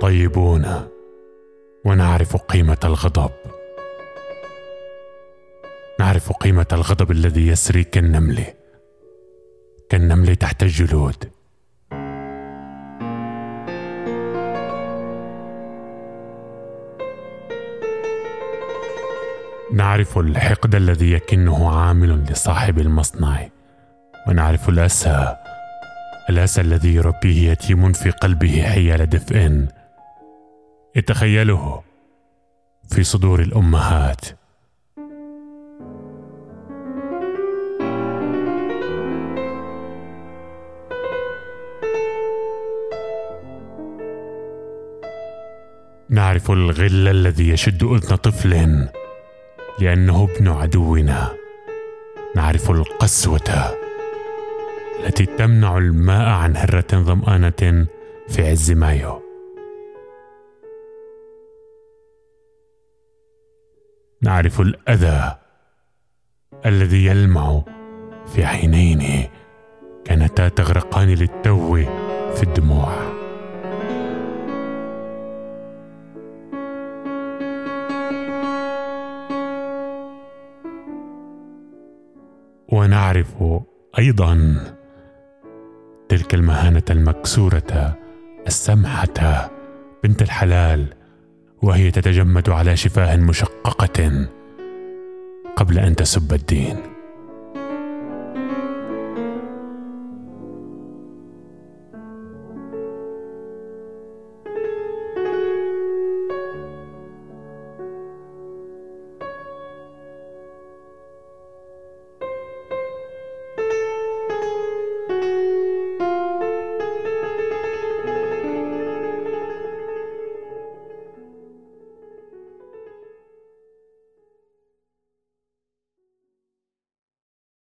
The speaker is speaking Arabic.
طيبون ونعرف قيمة الغضب. نعرف قيمة الغضب الذي يسري كالنمل. كالنمل تحت الجلود. نعرف الحقد الذي يكنه عامل لصاحب المصنع. ونعرف الأسى. الأسى الذي يربيه يتيم في قلبه حيال دفء. يتخيله في صدور الأمهات. نعرف الغل الذي يشد أذن طفل لأنه ابن عدونا. نعرف القسوة التي تمنع الماء عن هرة ظمانه في عز مايو. نعرف الأذى الذي يلمع في عينين كانتا تغرقان للتو في الدموع. ونعرف أيضا تلك المهانة المكسورة السمحة بنت الحلال. وهي تتجمد على شفاه مشققة قبل أن تسب الدين.